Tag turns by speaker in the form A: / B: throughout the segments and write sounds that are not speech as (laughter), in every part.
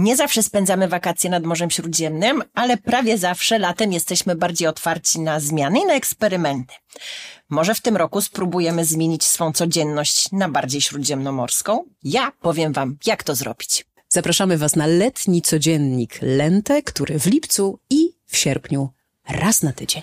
A: Nie zawsze spędzamy wakacje nad Morzem Śródziemnym, ale prawie zawsze latem jesteśmy bardziej otwarci na zmiany i na eksperymenty. Może w tym roku spróbujemy zmienić swą codzienność na bardziej śródziemnomorską? Ja powiem Wam, jak to zrobić.
B: Zapraszamy Was na letni codziennik Lente, który w lipcu i w sierpniu raz na tydzień.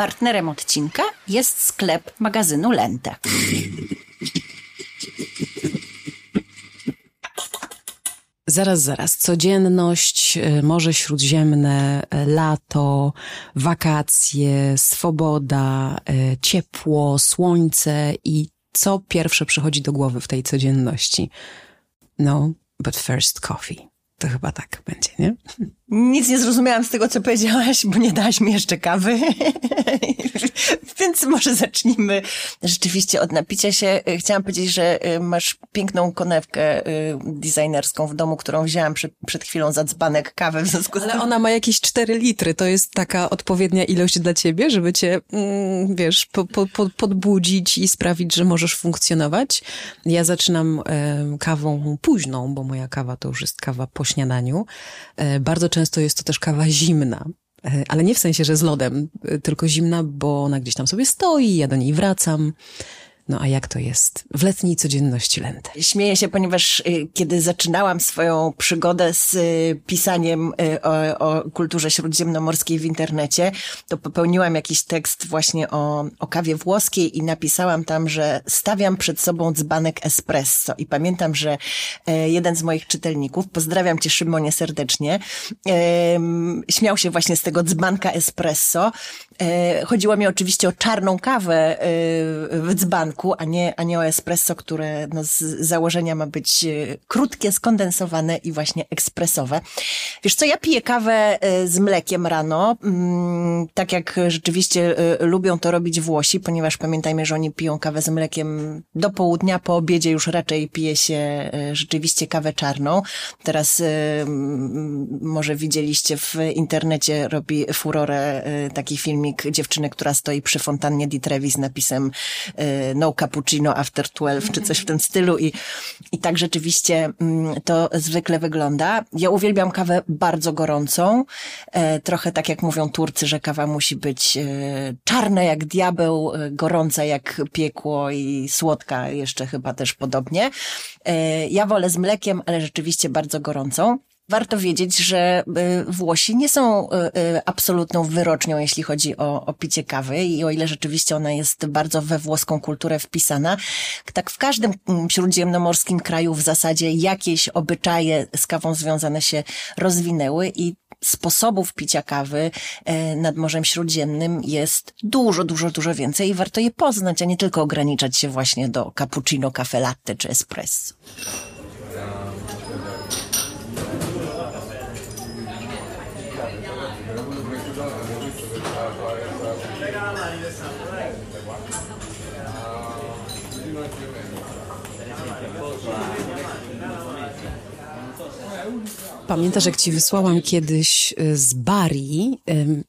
A: Partnerem odcinka jest sklep magazynu Lente.
B: Zaraz, zaraz. Codzienność, e, Morze Śródziemne, e, lato, wakacje, swoboda, e, ciepło, słońce i co pierwsze przychodzi do głowy w tej codzienności? No, but first coffee. To chyba tak będzie, nie?
A: Nic nie zrozumiałam z tego, co powiedziałaś, bo nie dałaś mi jeszcze kawy. (laughs) Więc może zacznijmy rzeczywiście od napicia się. Chciałam powiedzieć, że y, masz piękną konewkę y, designerską w domu, którą wzięłam przed, przed chwilą za dzbanek kawy w związku z
B: Ale ona ma jakieś 4 litry. To jest taka odpowiednia ilość dla ciebie, żeby cię, mm, wiesz, po, po, po, podbudzić i sprawić, że możesz funkcjonować. Ja zaczynam e, kawą późną, bo moja kawa to już jest kawa po śniadaniu. E, bardzo często jest to też kawa zimna. E, ale nie w sensie, że z lodem, e, tylko zimna, bo ona gdzieś tam sobie stoi, ja do niej wracam. No a jak to jest w letniej codzienności Lenty?
A: Śmieję się, ponieważ y, kiedy zaczynałam swoją przygodę z y, pisaniem y, o, o kulturze śródziemnomorskiej w internecie, to popełniłam jakiś tekst właśnie o, o kawie włoskiej i napisałam tam, że stawiam przed sobą dzbanek espresso. I pamiętam, że e, jeden z moich czytelników, pozdrawiam cię Szymonie serdecznie, śmiał się właśnie z tego dzbanka espresso. E, Chodziło mi oczywiście o czarną kawę e, w dzbanku, a nie, a nie o espresso, które no, z założenia ma być e, krótkie, skondensowane i właśnie ekspresowe. Wiesz co, ja piję kawę e, z mlekiem rano, mm, tak jak rzeczywiście e, lubią to robić Włosi, ponieważ pamiętajmy, że oni piją kawę z mlekiem do południa, po obiedzie już raczej pije się rzeczywiście kawę czarną. Teraz może widzieliście w internecie, robi furorę taki filmik dziewczyny, która stoi przy fontannie di Trevi z napisem no cappuccino after 12, czy coś w tym stylu i, i tak rzeczywiście mm, to zwykle wygląda. Ja uwielbiam kawę bardzo gorącą, e, trochę tak jak mówią Turcy, że kawa musi być e, czarna jak diabeł, e, gorąca jak piekło i słodka jeszcze chyba też podobnie. Ja wolę z mlekiem, ale rzeczywiście bardzo gorącą. Warto wiedzieć, że y, Włosi nie są y, y, absolutną wyrocznią, jeśli chodzi o, o picie kawy i o ile rzeczywiście ona jest bardzo we włoską kulturę wpisana, tak w każdym mm, śródziemnomorskim kraju w zasadzie jakieś obyczaje z kawą związane się rozwinęły i sposobów picia kawy e, nad Morzem Śródziemnym jest dużo, dużo, dużo więcej i warto je poznać, a nie tylko ograniczać się właśnie do cappuccino, cafe latte czy espresso.
B: Pamiętasz, jak ci wysłałam kiedyś y, z Bari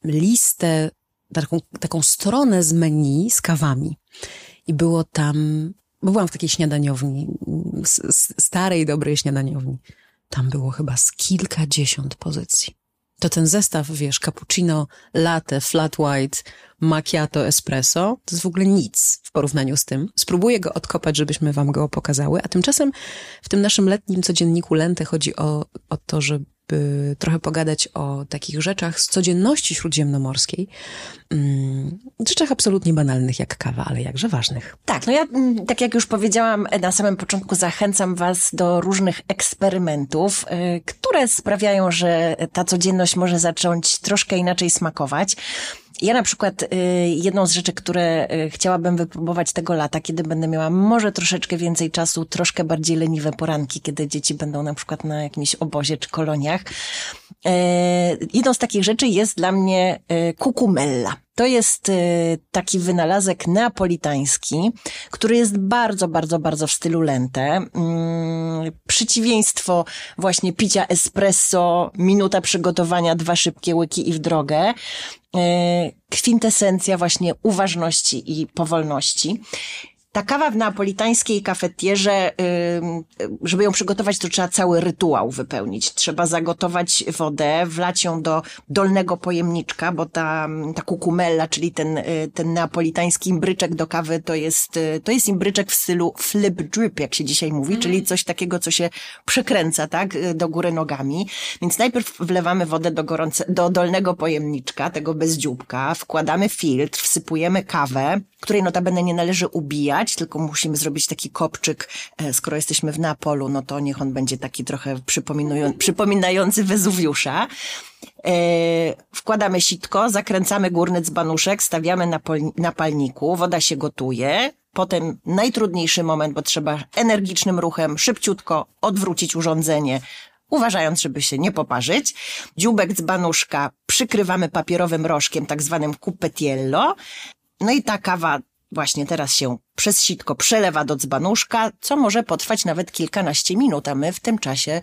B: listę, taką, taką stronę z menu z kawami. I było tam, bo byłam w takiej śniadaniowni, starej, dobrej śniadaniowni. Tam było chyba z kilkadziesiąt pozycji. To ten zestaw, wiesz, cappuccino, latte, flat white, macchiato, espresso, to jest w ogóle nic w porównaniu z tym. Spróbuję go odkopać, żebyśmy wam go pokazały, a tymczasem w tym naszym letnim codzienniku Lente chodzi o, o to, żeby trochę pogadać o takich rzeczach z codzienności śródziemnomorskiej, mm, rzeczach absolutnie banalnych jak kawa, ale jakże ważnych.
A: Tak, no ja, mm, tak jak już powiedziałam na samym początku, zachęcam Was do różnych eksperymentów, y, które sprawiają, że ta codzienność może zacząć troszkę inaczej smakować. Ja na przykład y, jedną z rzeczy, które y, chciałabym wypróbować tego lata, kiedy będę miała może troszeczkę więcej czasu, troszkę bardziej leniwe poranki, kiedy dzieci będą na przykład na jakimś obozie czy koloniach. E, Jedną z takich rzeczy jest dla mnie kukumella. To jest y, taki wynalazek neapolitański, który jest bardzo, bardzo, bardzo w stylu lente. Mm, przeciwieństwo właśnie picia espresso, minuta przygotowania, dwa szybkie łyki i w drogę. Y, kwintesencja właśnie uważności i powolności. Ta kawa w neapolitańskiej kafetierze, żeby ją przygotować, to trzeba cały rytuał wypełnić. Trzeba zagotować wodę, wlać ją do dolnego pojemniczka, bo ta, ta kukumella, czyli ten, y, ten neapolitański imbryczek do kawy, to jest, y, to jest imbryczek w stylu flip drip, jak się dzisiaj mówi, mm. czyli coś takiego, co się przekręca, tak, y, do góry nogami. Więc najpierw wlewamy wodę do gorące, do dolnego pojemniczka, tego bez dzióbka, wkładamy filtr, wsypujemy kawę, której notabene nie należy ubijać, tylko musimy zrobić taki kopczyk, e, skoro jesteśmy w Neapolu, no to niech on będzie taki trochę przypominający Wezuwiusza. E, wkładamy sitko, zakręcamy górny dzbanuszek, stawiamy na, na palniku, woda się gotuje, Potem najtrudniejszy moment, bo trzeba energicznym ruchem, szybciutko odwrócić urządzenie, uważając, żeby się nie poparzyć. Dziubek dzbanuszka przykrywamy papierowym rożkiem, tak zwanym cupetiello. No i ta kawa właśnie teraz się przez sitko przelewa do dzbanuszka, co może potrwać nawet kilkanaście minut, a my w tym czasie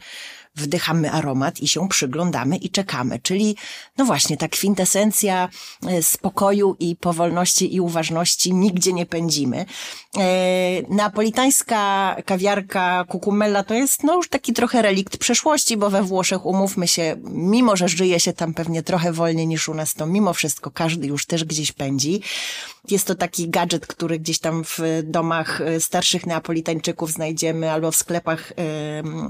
A: wdychamy aromat i się przyglądamy i czekamy. Czyli, no właśnie, ta kwintesencja e, spokoju i powolności i uważności nigdzie nie pędzimy. E, neapolitańska kawiarka Cucumella to jest, no już taki trochę relikt przeszłości, bo we Włoszech, umówmy się, mimo że żyje się tam pewnie trochę wolniej niż u nas, to mimo wszystko każdy już też gdzieś pędzi. Jest to taki gadżet, który gdzieś tam w domach e, starszych neapolitańczyków znajdziemy albo w sklepach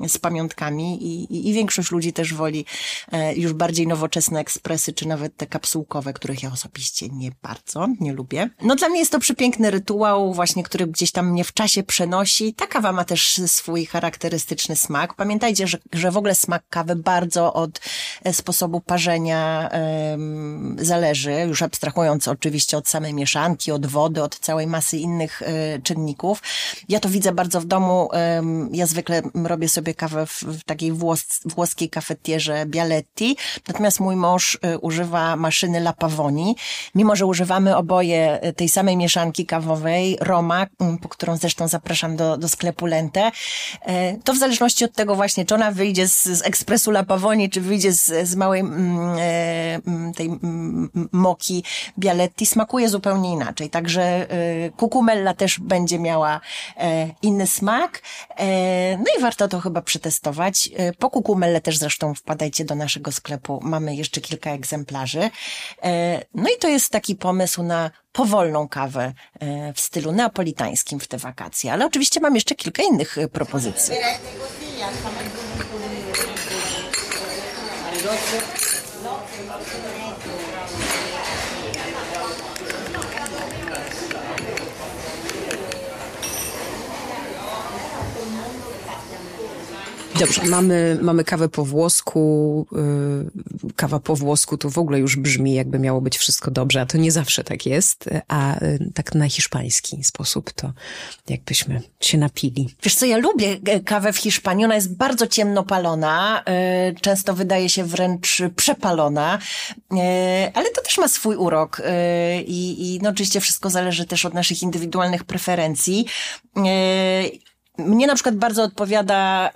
A: z pamiątkami i, i, większość ludzi też woli e, już bardziej nowoczesne ekspresy, czy nawet te kapsułkowe, których ja osobiście nie bardzo, nie lubię. No dla mnie jest to przepiękny rytuał właśnie, który gdzieś tam mnie w czasie przenosi. Ta kawa ma też swój charakterystyczny smak. Pamiętajcie, że, że w ogóle smak kawy bardzo od e, sposobu parzenia um, zależy, już abstrahując oczywiście od samej mieszanki, od wody, od całej masy innych e, czynników. Ja to widzę bardzo w domu. Ja zwykle robię sobie kawę w, w takiej włos, włoskiej kafetierze Bialetti, natomiast mój mąż y, używa maszyny La Pavoni. Mimo, że używamy oboje y, tej samej mieszanki kawowej, Roma, mm, po którą zresztą zapraszam do, do sklepu Lente, y, to w zależności od tego właśnie, czy ona wyjdzie z, z ekspresu La Pavoni, czy wyjdzie z, z małej mm, mm, tej moki Bialetti, smakuje zupełnie inaczej. Także kukumella też będzie miała inny smak. No i warto to chyba przetestować. Po kukumelle też zresztą wpadajcie do naszego sklepu. Mamy jeszcze kilka egzemplarzy. E, no i to jest taki pomysł na powolną kawę e, w stylu neapolitańskim w te wakacje. Ale oczywiście mam jeszcze kilka innych e, propozycji.
B: Dobrze, mamy, mamy kawę po włosku. Yy, kawa po włosku to w ogóle już brzmi, jakby miało być wszystko dobrze, a to nie zawsze tak jest. A yy, tak na hiszpański sposób to jakbyśmy się napili.
A: Wiesz co, ja lubię e, kawę w Hiszpanii. Ona jest bardzo ciemno palona. Yy, często wydaje się wręcz przepalona. Yy, ale to też ma swój urok. Yy, I, no oczywiście wszystko zależy też od naszych indywidualnych preferencji. Mnie na przykład bardzo odpowiada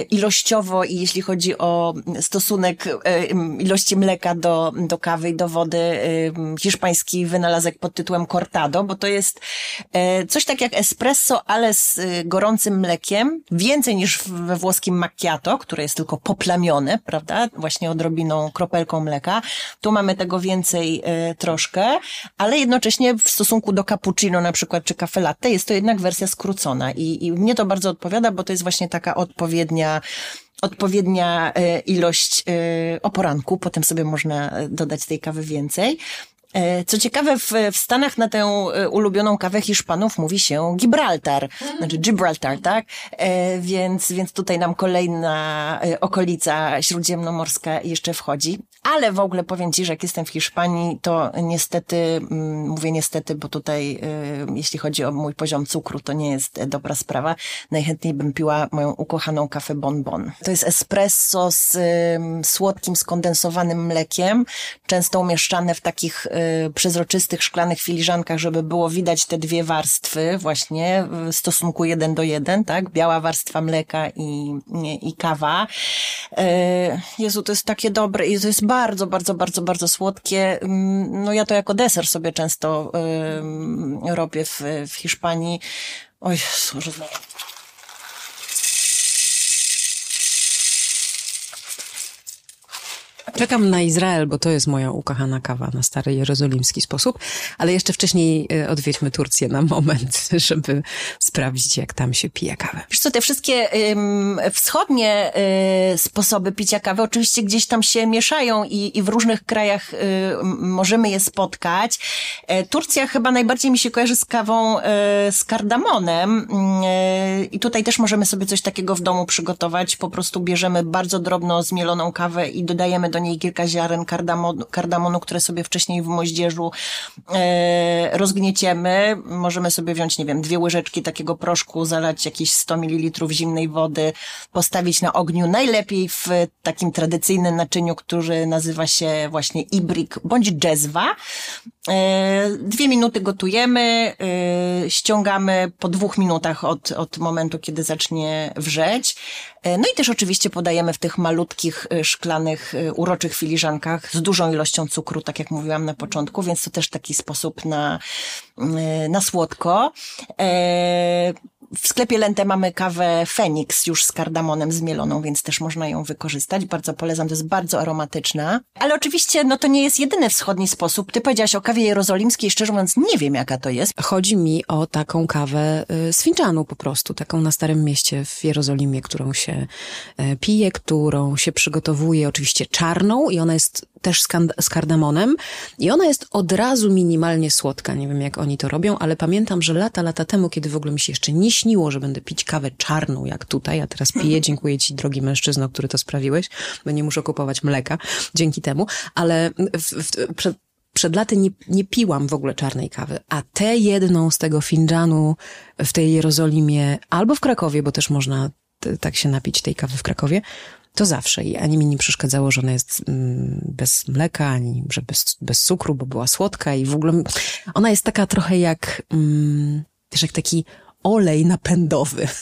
A: y, ilościowo i jeśli chodzi o stosunek y, ilości mleka do, do kawy i do wody y, hiszpański wynalazek pod tytułem cortado, bo to jest coś tak jak espresso, ale z gorącym mlekiem, więcej niż we włoskim macchiato, które jest tylko poplamione, prawda, właśnie odrobiną, kropelką mleka. Tu mamy tego więcej troszkę, ale jednocześnie w stosunku do cappuccino na przykład, czy cafe latte jest to jednak wersja skrócona i, i mnie to bardzo odpowiada, bo to jest właśnie taka odpowiednia odpowiednia e, ilość e, o poranku, potem sobie można e, dodać tej kawy więcej. Co ciekawe, w, w Stanach na tę ulubioną kawę Hiszpanów mówi się Gibraltar, znaczy Gibraltar, tak? Więc, więc tutaj nam kolejna okolica śródziemnomorska jeszcze wchodzi. Ale w ogóle powiem Ci, że jak jestem w Hiszpanii, to niestety, mm, mówię niestety, bo tutaj y, jeśli chodzi o mój poziom cukru, to nie jest dobra sprawa. Najchętniej bym piła moją ukochaną kawę Bonbon. To jest espresso z słodkim, skondensowanym mlekiem, często umieszczane w takich y, przezroczystych, szklanych filiżankach, żeby było widać te dwie warstwy właśnie w stosunku jeden do jeden, tak? Biała warstwa mleka i, i kawa. Y, Jezu, to jest takie dobre i to jest bardzo, bardzo, bardzo, bardzo słodkie. Mm, no ja to jako deser sobie często y, robię w, w Hiszpanii. Oj, Jezu,
B: Czekam na Izrael, bo to jest moja ukochana kawa na stary jerozolimski sposób, ale jeszcze wcześniej e, odwiedźmy Turcję na moment, (laughs) żeby sprawdzić, jak tam się pije kawę.
A: Wiesz co, te wszystkie ym, wschodnie y, sposoby picia kawy oczywiście gdzieś tam się mieszają i, i w różnych krajach y, możemy je spotkać. Turcja chyba najbardziej mi się kojarzy z kawą y, z kardamonem y, i tutaj też możemy sobie coś takiego w domu przygotować. Po prostu bierzemy bardzo drobno zmieloną kawę i dodajemy do niej kilka ziaren kardamonu, kardamonu które sobie wcześniej w moździerzu e, rozgnieciemy. Możemy sobie wziąć, nie wiem, dwie łyżeczki takiego proszku, zalać jakieś 100 ml zimnej wody, postawić na ogniu, najlepiej w takim tradycyjnym naczyniu, który nazywa się właśnie ibrik bądź dżezwa. E, dwie minuty gotujemy, e, ściągamy po dwóch minutach od, od momentu, kiedy zacznie wrzeć. E, no i też oczywiście podajemy w tych malutkich, szklanych, uroczych filiżankach z dużą ilością cukru, tak jak mówiłam na początku, więc to też taki sposób na, na słodko. W sklepie Lente mamy kawę Phoenix już z kardamonem zmieloną, więc też można ją wykorzystać. Bardzo polecam, to jest bardzo aromatyczna. Ale oczywiście, no to nie jest jedyny wschodni sposób. Ty powiedziałaś o kawie jerozolimskiej, szczerze mówiąc nie wiem jaka to jest.
B: Chodzi mi o taką kawę y, z Finczanu po prostu, taką na Starym Mieście w Jerozolimie, którą się y, pije, którą się przygotowuje oczywiście czarną i ona jest też z kardamonem i ona jest od razu minimalnie słodka. Nie wiem, jak oni to robią, ale pamiętam, że lata, lata temu, kiedy w ogóle mi się jeszcze nie śniło, że będę pić kawę czarną jak tutaj, a teraz piję. Dziękuję ci, drogi mężczyzno, który to sprawiłeś, bo nie muszę kupować mleka dzięki temu, ale w, w, przed, przed laty nie, nie piłam w ogóle czarnej kawy, a tę jedną z tego finjanu w tej Jerozolimie albo w Krakowie, bo też można tak się napić tej kawy w Krakowie, to zawsze. I ani mi nie przeszkadzało, że ona jest mm, bez mleka, ani że bez, bez cukru, bo była słodka i w ogóle ona jest taka trochę jak, mm, też jak taki olej napędowy. (laughs)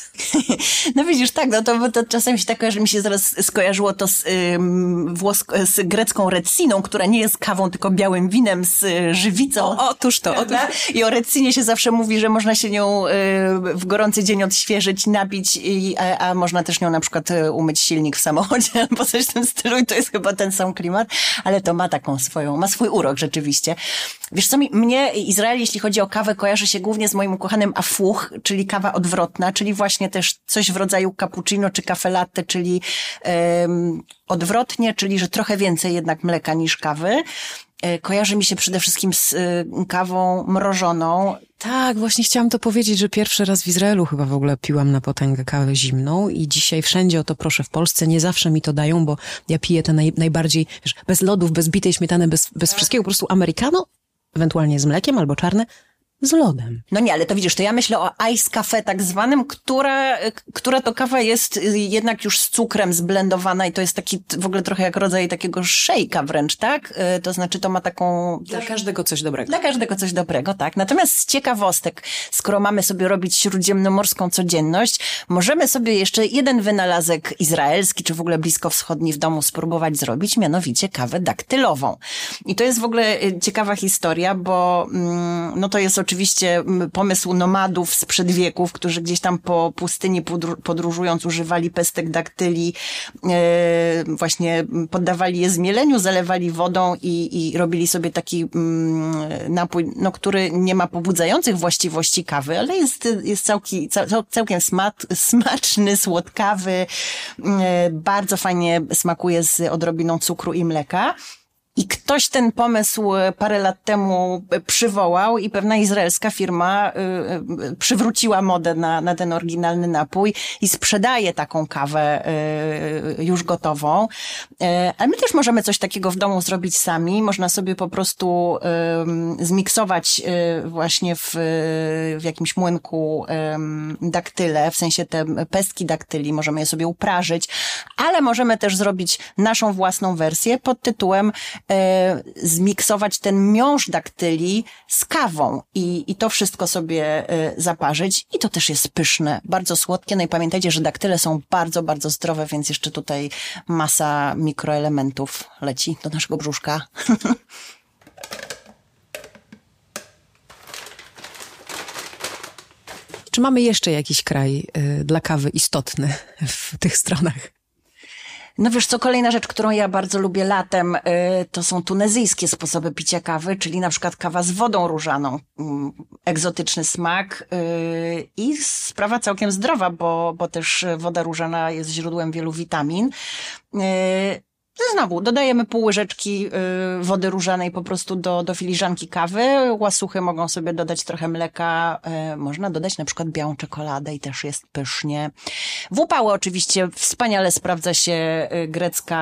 A: No widzisz, tak, no to, to czasem się tak kojarzy, mi się zaraz skojarzyło to z, ym, włosk- z grecką reciną, która nie jest kawą, tylko białym winem z y, żywicą.
B: O, otóż to, otóż
A: I o recinie się zawsze mówi, że można się nią y, w gorący dzień odświeżyć, napić, i, a, a, można też nią na przykład y, umyć silnik w samochodzie (laughs) albo coś w tym stylu i to jest chyba ten sam klimat, ale to ma taką swoją, ma swój urok rzeczywiście. Wiesz co, mi, mnie Izrael, jeśli chodzi o kawę, kojarzy się głównie z moim ukochanym afuch, czyli kawa odwrotna, czyli właśnie też coś w rodzaju cappuccino czy kafe latte, czyli um, odwrotnie, czyli że trochę więcej jednak mleka niż kawy. E, kojarzy mi się przede wszystkim z y, kawą mrożoną.
B: Tak, właśnie chciałam to powiedzieć, że pierwszy raz w Izraelu chyba w ogóle piłam na potęgę kawę zimną i dzisiaj wszędzie o to proszę w Polsce. Nie zawsze mi to dają, bo ja piję te naj, najbardziej, wiesz, bez lodów, bez bitej śmietany, bez, bez wszystkiego, po prostu americano, ewentualnie z mlekiem albo czarne, z lodem.
A: No nie, ale to widzisz, to ja myślę o ice cafe tak zwanym, która, która to kawa jest jednak już z cukrem zblendowana i to jest taki w ogóle trochę jak rodzaj takiego szejka wręcz, tak? Y, to znaczy to ma taką...
B: Dla każdego coś dobrego.
A: Dla każdego coś dobrego, tak. Natomiast z ciekawostek, skoro mamy sobie robić śródziemnomorską codzienność, możemy sobie jeszcze jeden wynalazek izraelski, czy w ogóle bliskowschodni w domu spróbować zrobić, mianowicie kawę daktylową. I to jest w ogóle y, ciekawa historia, bo mm, no to jest oczywiście oczywiście pomysł nomadów sprzed wieków, którzy gdzieś tam po pustyni podróżując używali pestek daktyli, e, właśnie poddawali je zmieleniu, zalewali wodą i, i robili sobie taki napój, no, który nie ma pobudzających właściwości kawy, ale jest, jest całki, cał, całkiem smaczny, słodkawy, e, bardzo fajnie smakuje z odrobiną cukru i mleka. I ktoś ten pomysł e, parę lat temu e, przywołał i pewna izraelska firma y, przywróciła modę na, na ten oryginalny napój i sprzedaje taką kawę już gotową. Ale my też możemy coś takiego w domu zrobić sami. Można sobie po prostu zmiksować właśnie w, w jakimś młynku daktyle, w sensie te pestki daktyli, możemy je sobie uprażyć, ale możemy też zrobić naszą własną wersję pod tytułem e, zmiksować ten miąższ daktyli z kawą i, i to wszystko sobie e, zaparzyć i to też jest pyszne, bardzo słodkie. No i pamiętajcie, że daktyle są bardzo, bardzo zdrowe, więc jeszcze tutaj masa mikroelementów leci do naszego brzuszka. (laughs)
B: Czy mamy jeszcze jakiś kraj y, dla kawy istotny w tych stronach?
A: No wiesz co, kolejna rzecz, którą ja bardzo lubię latem, y, to są tunezyjskie sposoby picia kawy, czyli na przykład kawa z wodą różaną. Mm, egzotyczny smak y, i sprawa całkiem zdrowa, bo, bo też woda różana jest źródłem wielu witamin. Znowu, dodajemy pół łyżeczki y, wody różanej po prostu do, do filiżanki kawy. Łasuchy mogą sobie dodać trochę mleka. Y, można dodać na przykład białą czekoladę i też jest pysznie. W upały oczywiście wspaniale sprawdza się y, grecka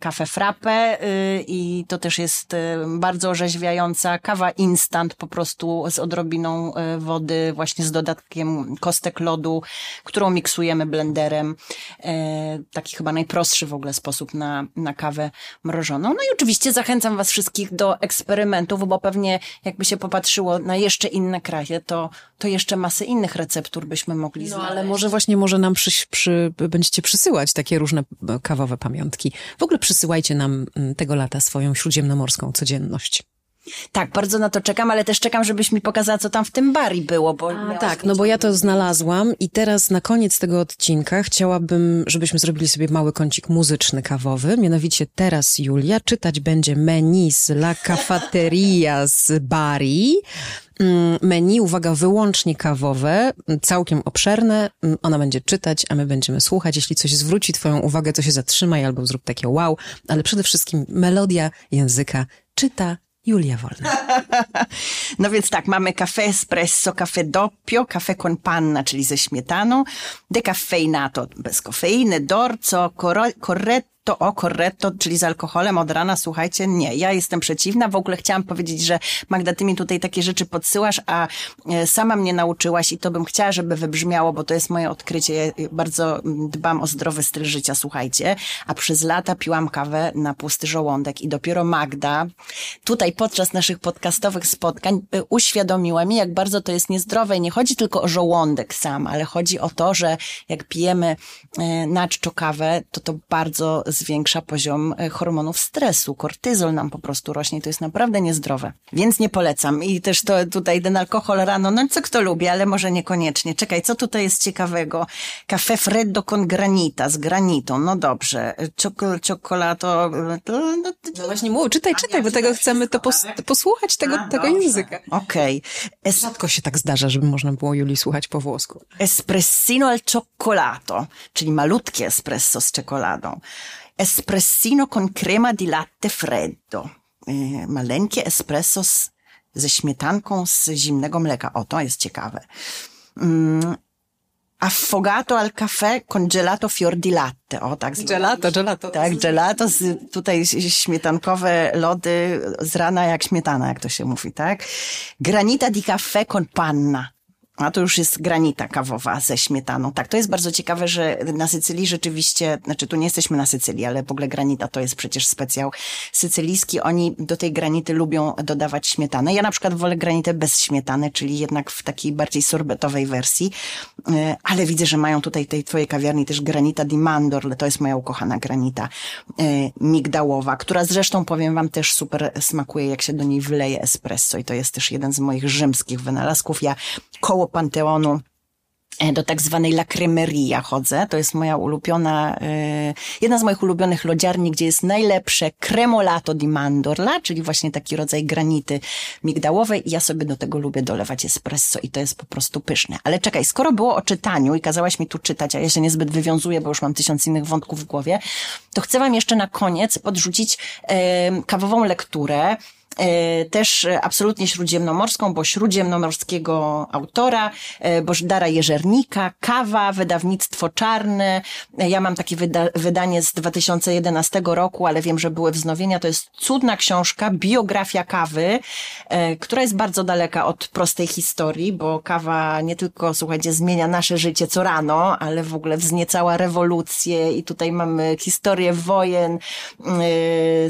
A: kawę frappe i to też jest bardzo orzeźwiająca. Kawa instant po prostu z odrobiną wody, właśnie z dodatkiem kostek lodu, którą miksujemy blenderem. Taki chyba najprostszy w ogóle sposób na, na kawę mrożoną. No i oczywiście zachęcam Was wszystkich do eksperymentów, bo pewnie jakby się popatrzyło na jeszcze inne kraje, to, to jeszcze masę innych receptur byśmy mogli no, znaleźć.
B: ale może właśnie może nam przy, przy, będziecie przysyłać takie różne kawowe pamiątki. W ogóle przysyłajcie nam mm, tego lata swoją śródziemnomorską codzienność.
A: Tak, bardzo na to czekam, ale też czekam, żebyś mi pokazała, co tam w tym bari było, bo...
B: A, tak, no bo ja to znalazłam i teraz na koniec tego odcinka chciałabym, żebyśmy zrobili sobie mały kącik muzyczny, kawowy. Mianowicie teraz Julia czytać będzie menu z La Cafeteria z Bari. Mm, menu, uwaga, wyłącznie kawowe, całkiem obszerne. Mm, ona będzie czytać, a my będziemy słuchać. Jeśli coś zwróci twoją uwagę, to się zatrzymaj albo zrób takie wow, ale przede wszystkim melodia języka czyta Julia Wolna. (laughs)
A: No więc tak, mamy kafe espresso, kafe doppio, kafe con panna, czyli ze śmietaną, decaffeinato bez kofeiny, dorco, corretto, to o corretto, czyli z alkoholem od rana, słuchajcie, nie, ja jestem przeciwna. W ogóle chciałam powiedzieć, że Magda, ty mi tutaj takie rzeczy podsyłasz, a e, sama mnie nauczyłaś i to bym chciała, żeby wybrzmiało, bo to jest moje odkrycie. Ja bardzo dbam o zdrowy styl życia, słuchajcie. A przez lata piłam kawę na pusty żołądek i dopiero Magda tutaj podczas naszych podcastowych spotkań e, uświadomiła mi, jak bardzo to jest niezdrowe. I nie chodzi tylko o żołądek sam, ale chodzi o to, że jak pijemy e, na czczo kawę, to to bardzo zwiększa poziom e, hormonów stresu. Kortyzol nam po prostu rośnie to jest naprawdę niezdrowe. Więc nie polecam. I też to tutaj ten alkohol rano, no co kto lubi, ale może niekoniecznie. Czekaj, co tutaj jest ciekawego? Cafe freddo con granita, z granitą. No dobrze. Czokolato...
B: No, no właśnie mów, czytaj, czytaj, bo tego chcemy to pos posłuchać tego, A, tego języka.
A: Okej.
B: Okay. Rzadko się tak zdarza, żeby można było Julii słuchać po włosku.
A: Espressino al cioccolato, czyli malutkie espresso z czekoladą espressino con crema di latte freddo. E, maleńkie espresso z, ze śmietanką z zimnego mleka. O, to jest ciekawe. Mm, affogato al caffè con gelato fior di latte. O, tak.
B: Gelato, gelato.
A: Tak, gelato, z, tutaj śmietankowe lody z rana jak śmietana, jak to się mówi, tak? Granita di caffè con panna. A to już jest granita kawowa ze śmietaną. Tak, to jest bardzo ciekawe, że na Sycylii rzeczywiście, znaczy tu nie jesteśmy na Sycylii, ale w ogóle granita to jest przecież specjał sycylijski. Oni do tej granity lubią dodawać śmietanę. Ja na przykład wolę granitę bez śmietany, czyli jednak w takiej bardziej sorbetowej wersji. E, ale widzę, że mają tutaj tej twojej kawiarni też granita di mandorle. To jest moja ukochana granita e, migdałowa, która zresztą powiem wam też super smakuje, jak się do niej wyleje espresso i to jest też jeden z moich rzymskich wynalazków. Ja koło Panteonu E, do tak zwanej Lacrymeria chodzę. To jest moja ulubiona, e, jedna z moich ulubionych lodziarni, gdzie jest najlepsze cremolato di mandorla, czyli właśnie taki rodzaj granity migdałowej ja sobie do tego lubię dolewać espresso i to jest po prostu pyszne. Ale czekaj, skoro było o czytaniu i kazałaś mi tu czytać, a ja się niezbyt wywiązuję, bo już mam tysiąc innych wątków w głowie, to chcę wam jeszcze na koniec podrzucić e, kawową lekturę, też absolutnie śródziemnomorską, bo śródziemnomorskiego autora, e, Bożdara Jeżernika, Kawa, wydawnictwo czarne. E, ja mam takie wyda wydanie z 2011 roku, ale wiem, że były wznowienia. To jest cudna książka, biografia kawy, która jest bardzo daleka od prostej historii, bo kawa nie tylko, słuchajcie, zmienia nasze życie co rano, ale w ogóle wzniecała rewolucję i tutaj mamy historię wojen,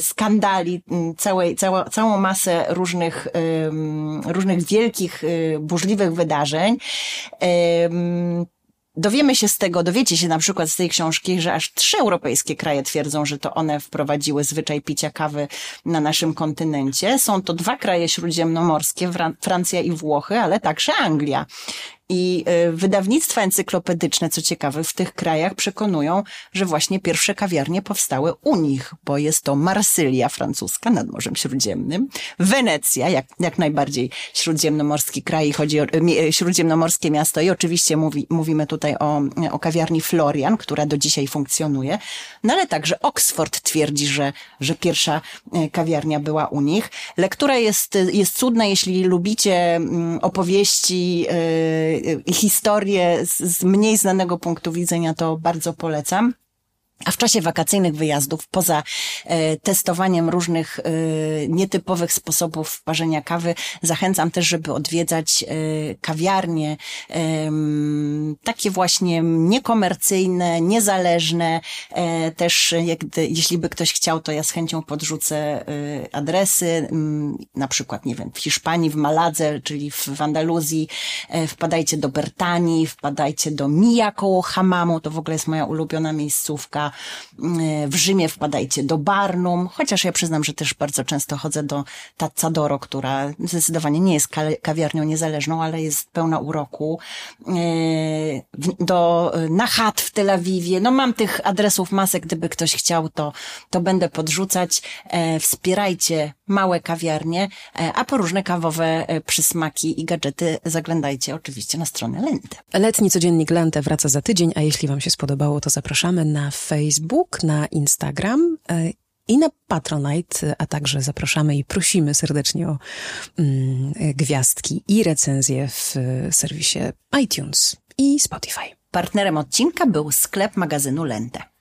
A: skandali, całej, cała, całą całą masę różnych, różnych wielkich, y, burzliwych wydarzeń. Dowiemy się z tego, dowiecie się na przykład z tej książki, że aż trzy europejskie kraje twierdzą, że to one wprowadziły zwyczaj picia kawy na naszym kontynencie. Są to dwa kraje śródziemnomorskie, Francja i Włochy, ale także Anglia. I y, wydawnictwa encyklopedyczne, co ciekawe, w tych krajach przekonują, że właśnie pierwsze kawiarnie powstały u nich, bo jest to Marsylia francuska nad Morzem Śródziemnym, Wenecja, jak, jak najbardziej śródziemnomorski kraj, chodzi o y, śródziemnomorskie miasto i oczywiście mówi, mówimy tutaj o, o kawiarni Florian, która do dzisiaj funkcjonuje, no ale także Oxford twierdzi, że, że pierwsza y, kawiarnia była u nich. Lektura jest, jest cudna, jeśli lubicie mm, opowieści, Y, historię z, z mniej znanego punktu widzenia, to bardzo polecam. A w czasie wakacyjnych wyjazdów, poza e, testowaniem różnych e, nietypowych sposobów parzenia kawy, zachęcam też, żeby odwiedzać e, kawiarnie, takie właśnie niekomercyjne, niezależne. E, też, jak, jeśli by ktoś chciał, to ja z chęcią podrzucę e, adresy, na przykład, nie wiem, w Hiszpanii, w Maladze, czyli w, w Andaluzji. E, wpadajcie do Bertanii, wpadajcie do Mija koło Hamamu, to w ogóle jest moja ulubiona miejscówka w Rzymie wpadajcie do Barnum, chociaż ja przyznam, że też bardzo często chodzę do Tazzadoro, która zdecydowanie nie jest kawiarnią niezależną, ale jest pełna uroku. E, do Nahat w Tel Awiwie. No mam tych adresów masę, gdyby ktoś chciał, to, to będę podrzucać. E, wspierajcie małe kawiarnie, a po różne kawowe przysmaki i gadżety zaglądajcie oczywiście na stronę Lente.
B: Letni codziennik Lente wraca za tydzień, a jeśli Wam się spodobało, to zapraszamy na Facebook Facebook, na Instagram e, i na Patronite, a także zapraszamy i prosimy serdecznie o mm, gwiazdki i recenzje w serwisie iTunes i Spotify.
A: Partnerem odcinka był sklep magazynu Lente.